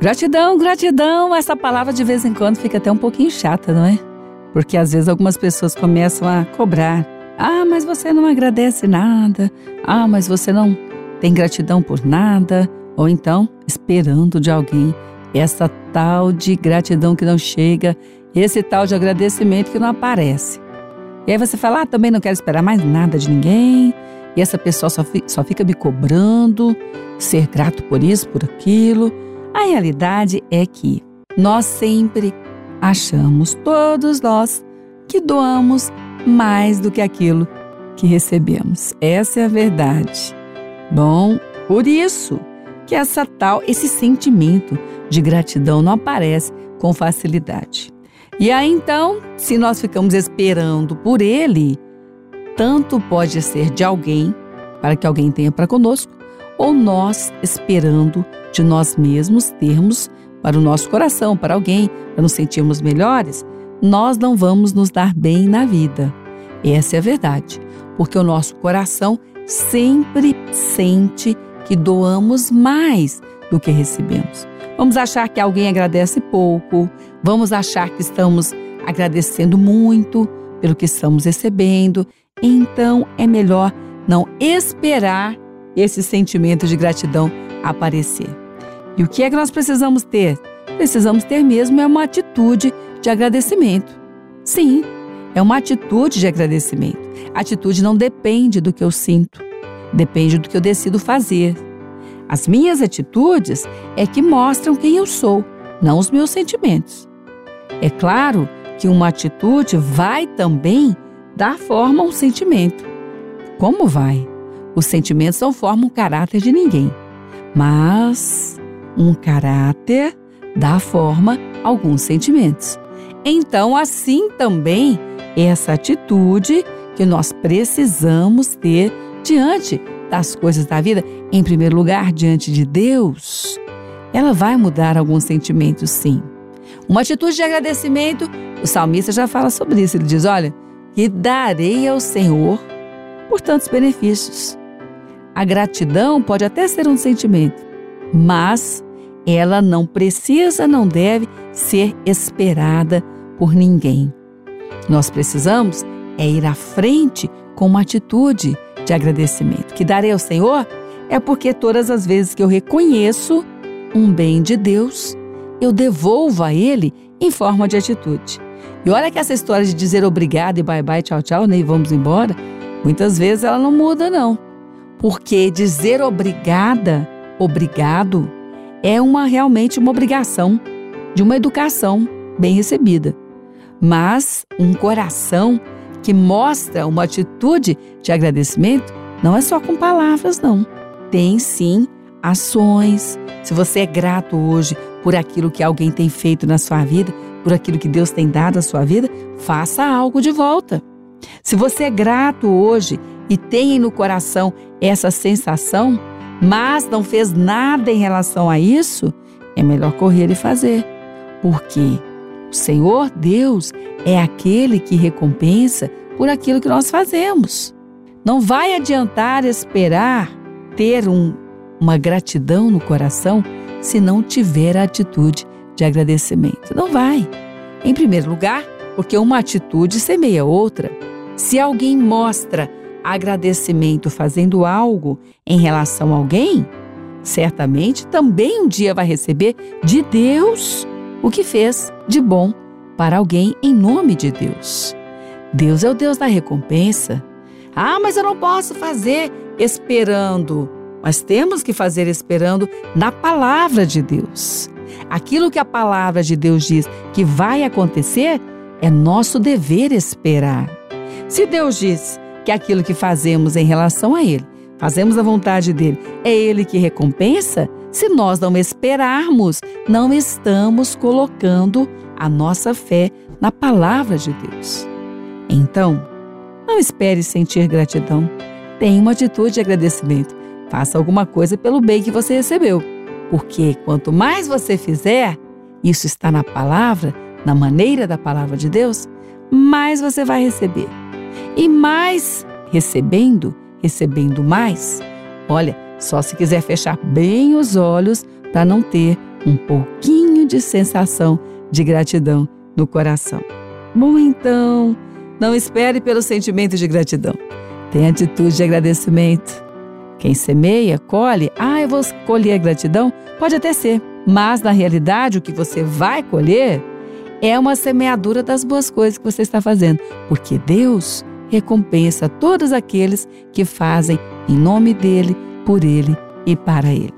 Gratidão, gratidão. Essa palavra de vez em quando fica até um pouquinho chata, não é? Porque às vezes algumas pessoas começam a cobrar. Ah, mas você não agradece nada. Ah, mas você não tem gratidão por nada. Ou então, esperando de alguém essa tal de gratidão que não chega, esse tal de agradecimento que não aparece. E aí você fala, ah, também não quero esperar mais nada de ninguém. E essa pessoa só, só fica me cobrando, ser grato por isso, por aquilo. A realidade é que nós sempre achamos, todos nós, que doamos mais do que aquilo que recebemos. Essa é a verdade. Bom, por isso que essa tal, esse sentimento de gratidão não aparece com facilidade. E aí então, se nós ficamos esperando por ele, tanto pode ser de alguém, para que alguém tenha para conosco, ou nós esperando de nós mesmos termos para o nosso coração, para alguém, para nos sentirmos melhores, nós não vamos nos dar bem na vida. Essa é a verdade, porque o nosso coração sempre sente que doamos mais do que recebemos. Vamos achar que alguém agradece pouco, vamos achar que estamos agradecendo muito pelo que estamos recebendo então é melhor não esperar esse sentimento de gratidão aparecer. E o que é que nós precisamos ter? Precisamos ter mesmo é uma atitude de agradecimento. Sim, é uma atitude de agradecimento. A atitude não depende do que eu sinto, depende do que eu decido fazer. As minhas atitudes é que mostram quem eu sou, não os meus sentimentos. É claro que uma atitude vai também dar forma a um sentimento. Como vai? Os sentimentos não formam o caráter de ninguém, mas um caráter dá forma a alguns sentimentos. Então, assim também, essa atitude que nós precisamos ter diante das coisas da vida, em primeiro lugar, diante de Deus, ela vai mudar alguns sentimentos, sim. Uma atitude de agradecimento, o salmista já fala sobre isso. Ele diz: Olha, que darei ao Senhor por tantos benefícios. A gratidão pode até ser um sentimento, mas ela não precisa, não deve ser esperada por ninguém. Nós precisamos é ir à frente com uma atitude de agradecimento. Que darei ao Senhor é porque todas as vezes que eu reconheço um bem de Deus, eu devolvo a Ele em forma de atitude. E olha que essa história de dizer obrigado e bye bye, tchau, tchau, nem né, vamos embora, muitas vezes ela não muda, não. Porque dizer obrigada, obrigado, é uma realmente uma obrigação de uma educação bem recebida. Mas um coração que mostra uma atitude de agradecimento não é só com palavras, não. Tem sim ações. Se você é grato hoje por aquilo que alguém tem feito na sua vida, por aquilo que Deus tem dado à sua vida, faça algo de volta. Se você é grato hoje e tem no coração essa sensação, mas não fez nada em relação a isso, é melhor correr e fazer. Porque o Senhor Deus é aquele que recompensa por aquilo que nós fazemos. Não vai adiantar esperar ter um, uma gratidão no coração se não tiver a atitude de agradecimento. Não vai. Em primeiro lugar, porque uma atitude semeia outra. Se alguém mostra agradecimento fazendo algo em relação a alguém, certamente também um dia vai receber de Deus o que fez de bom para alguém em nome de Deus. Deus é o Deus da recompensa. Ah, mas eu não posso fazer esperando. Mas temos que fazer esperando na palavra de Deus. Aquilo que a palavra de Deus diz que vai acontecer, é nosso dever esperar. Se Deus diz que aquilo que fazemos em relação a Ele, fazemos a vontade dele, é Ele que recompensa, se nós não esperarmos, não estamos colocando a nossa fé na palavra de Deus. Então, não espere sentir gratidão. Tenha uma atitude de agradecimento. Faça alguma coisa pelo bem que você recebeu. Porque quanto mais você fizer, isso está na palavra, na maneira da palavra de Deus, mais você vai receber. E mais recebendo, recebendo mais, olha, só se quiser fechar bem os olhos para não ter um pouquinho de sensação de gratidão no coração. Bom, então, não espere pelo sentimento de gratidão. Tenha atitude de agradecimento. Quem semeia, colhe. Ah, eu vou colher gratidão? Pode até ser. Mas, na realidade, o que você vai colher é uma semeadura das boas coisas que você está fazendo. Porque Deus recompensa todos aqueles que fazem em nome dele, por ele e para ele.